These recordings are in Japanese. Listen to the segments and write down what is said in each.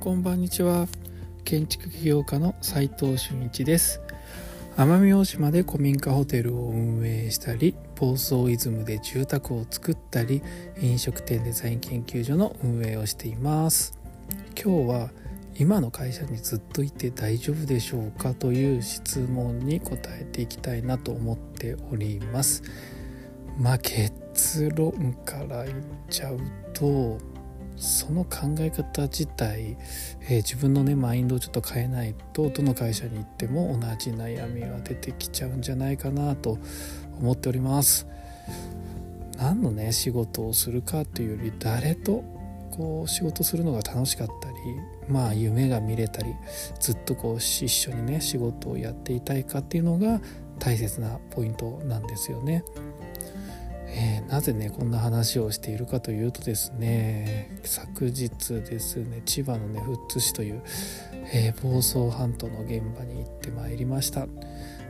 こんばんにちは。建築起業家の斉藤俊一です。奄美大島で古民家ホテルを運営したり房総イズムで住宅を作ったり飲食店デザイン研究所の運営をしています。今日は今の会社にずっといて大丈夫でしょうかという質問に答えていきたいなと思っております。まあ結論から言っちゃうとその考え方自体、えー、自分のねマインドをちょっと変えないとどの会社に行っても同じ悩みは出てきちゃうんじゃないかなと思っております何のね仕事をするかというより誰とこう仕事するのが楽しかったりまあ夢が見れたりずっとこう一緒にね仕事をやっていたいかっていうのが大切なポイントなんですよね。えー、なぜねこんな話をしているかというとですね昨日ですね千葉のね富津市という、えー、房総半島の現場に行ってまいりました、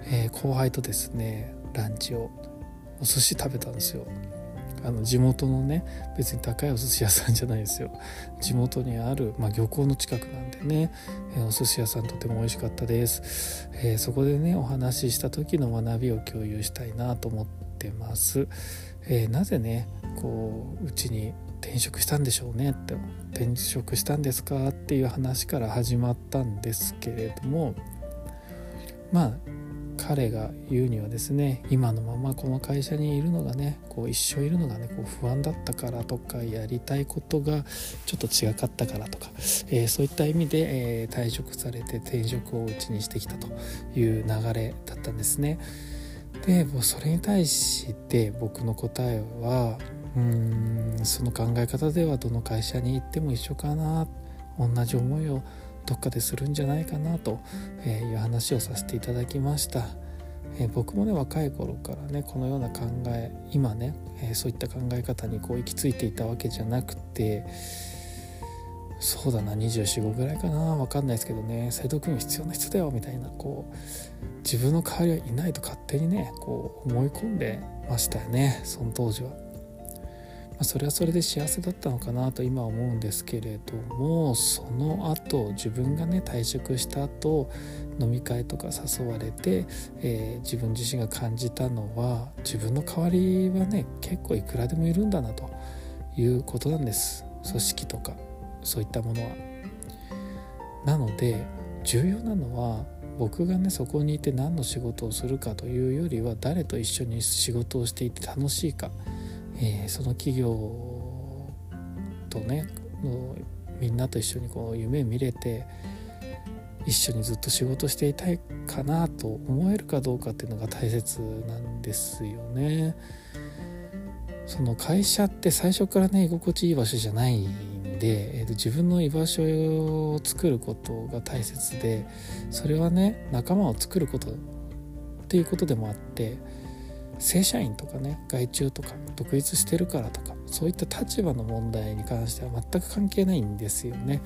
えー、後輩とですねランチをお寿司食べたんですよ。あの地元のね別に高いお寿司屋さんじゃないですよ。地元にある、まあ、漁港の近くなんでね、えー、お寿司屋さんとても美味しかったです、えー、そこでねお話しした時の学びを共有したいなと思ってます、えー、なぜねこううちに転職したんでしょうねって転職したんですかっていう話から始まったんですけれどもまあ彼が言うにはですね今のままこの会社にいるのがねこう一生いるのがねこう不安だったからとかやりたいことがちょっと違かったからとか、えー、そういった意味で、えー、退職されて転職をうちにしてきたという流れだったんですね。でもうそれに対して僕の答えはうんその考え方ではどの会社に行っても一緒かな同じ思いをどっかでするんじゃないかなという話をさせていただきました。え僕もね若い頃からねこのような考え今ね、えそういった考え方にこう行き着いていたわけじゃなくてそうだな245ぐらいかな。分かんないですけどね。斎藤君必要な人だよみたいなこう自分の代わりはいないと勝手にねこう思い込んでましたよねその当時は。ま、それはそれで幸せだったのかなと今思うんですけれどもその後自分がね退職した後飲み会とか誘われて、えー、自分自身が感じたのは自分の代わりはね結構いくらでもいるんだなということなんです。組織とか。そういったものは。なので重要なのは僕がねそこにいて何の仕事をするかというよりは誰と一緒に仕事をしていて楽しいか、えー、その企業とねみんなと一緒にこう夢見れて一緒にずっと仕事していたいかなと思えるかどうかっていうのが大切なんですよね。その会社って最初からね居心地いい場所じゃないで、えー、と自分の居場所を作ることが大切でそれはね仲間を作ることっていうことでもあって正社員とかね外注とか独立してるからとかそういった立場の問題に関しては全く関係ないんですよね。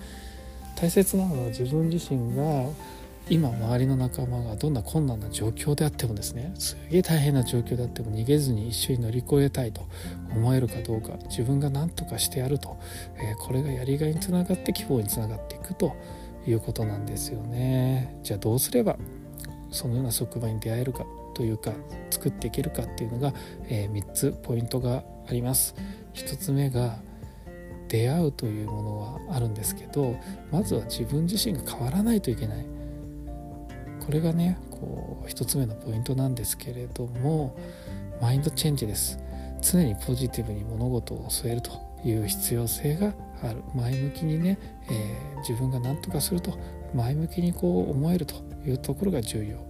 大切なのは自分自身が今周りの仲間がどんな困難な状況であってもですねすげえ大変な状況であっても逃げずに一緒に乗り越えたいと思えるかどうか自分が何とかしてやると、えー、これがやりがいにつながって希望につながっていくということなんですよね。じゃあどうすればそのような職場に出会えるかというか作っていけるかっていうのが、えー、3つポイントがあります。1つ目が出会うというものはあるんですけどまずは自分自身が変わらないといけないこれがねこう一つ目のポイントなんですけれどもマインドチェンジです。常にポジティブに物事を据えるという必要性がある。前向きにね、えー、自分が何とかすると前向きにこう思えるというところが重要。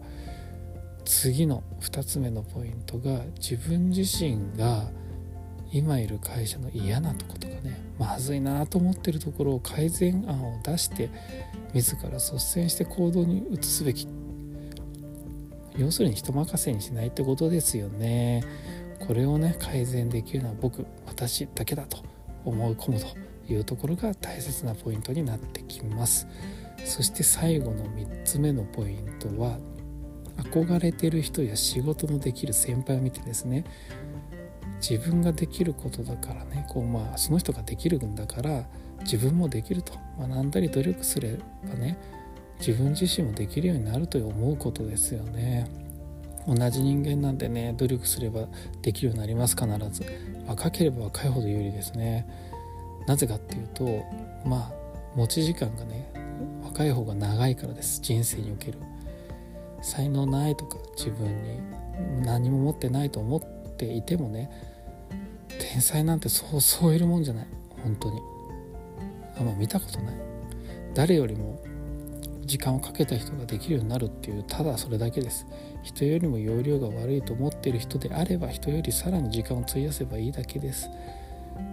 次の2つ目のポイントが自分自身が今いる会社の嫌なとことかねまずいなと思ってるところを改善案を出して自ら率先して行動に移すべき要するに人任せにしないってことですよね。これをね改善できるのは僕私だけだと思い込むというところが大切なポイントになってきます。そして最後の3つ目のポイントは憧れてる人や仕事のできる先輩を見てですね自分ができることだからねこうまあその人ができるんだから自分もできると学んだり努力すればね自分自身もできるようになると思うことですよね。同じ人間なんでね努力すればできるようになります必ず。若ければ若いほど有利ですね。なぜかっていうとまあ持ち時間がね若い方が長いからです。人生における。才能ないとか自分に何も持ってないと思っていてもね天才なんてそうそういるもんじゃない。本当に。あんま見たことない。誰よりも時間をかけた人ができるようになるっていうただそれだけです。人よりも容量が悪いと思っている人であれば人よりさらに時間を費やせばいいだけです。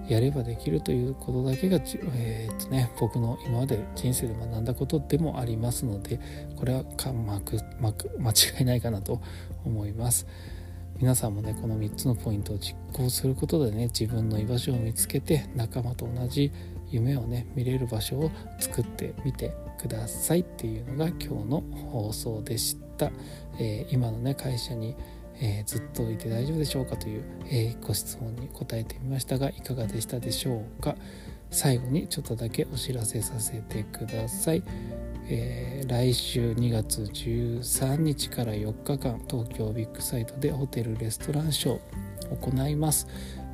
やればできるということだけが、えー、っとね、僕の今まで人生で学んだことでもありますのでこれはか、まくまく間違いないかなと思います。皆さんもねこの3つのポイントを実行することでね自分の居場所を見つけて仲間と同じ夢をね見れる場所を作ってみてくださいっていうのが今日の放送でした、えー、今のね会社にえー、ずっといて大丈夫でしょうかという、えー、ご質問に答えてみましたがいかがでしたでしょうか。最後にちょっとだけお知らせさせてください、えー、来週2月13日から4日間東京ビッグサイトでホテルレストランショーを行います、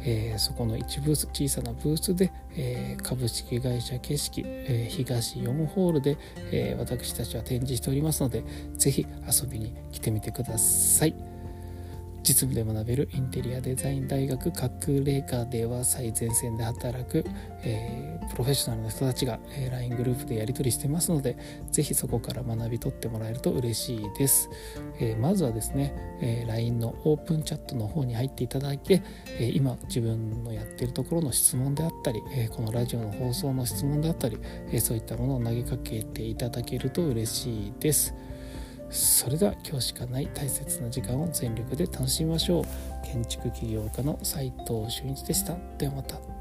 えー、そこの1ブース小さなブースで、えー、株式会社景色、えー、東4ホールで、え私たちは展示しておりますので是非遊びに来てみてください。実務で学べるインテリアデザイン大学隠れ家では最前線で働く、えー、プロフェッショナルの人たちが、えー、LINE グループでやり取りしてますので是非そこから学び取ってもらえると嬉しいです、えー、まずはですね、え LINE のオープンチャットの方に入っていただいて、え今自分のやってるところの質問であったり、えこのラジオの放送の質問であったり、えそういったものを投げかけていただけると嬉しいです。それでは今日しかない大切な時間を全力で楽しみましょう。建築起業家の斉藤俊一でした。ではまた。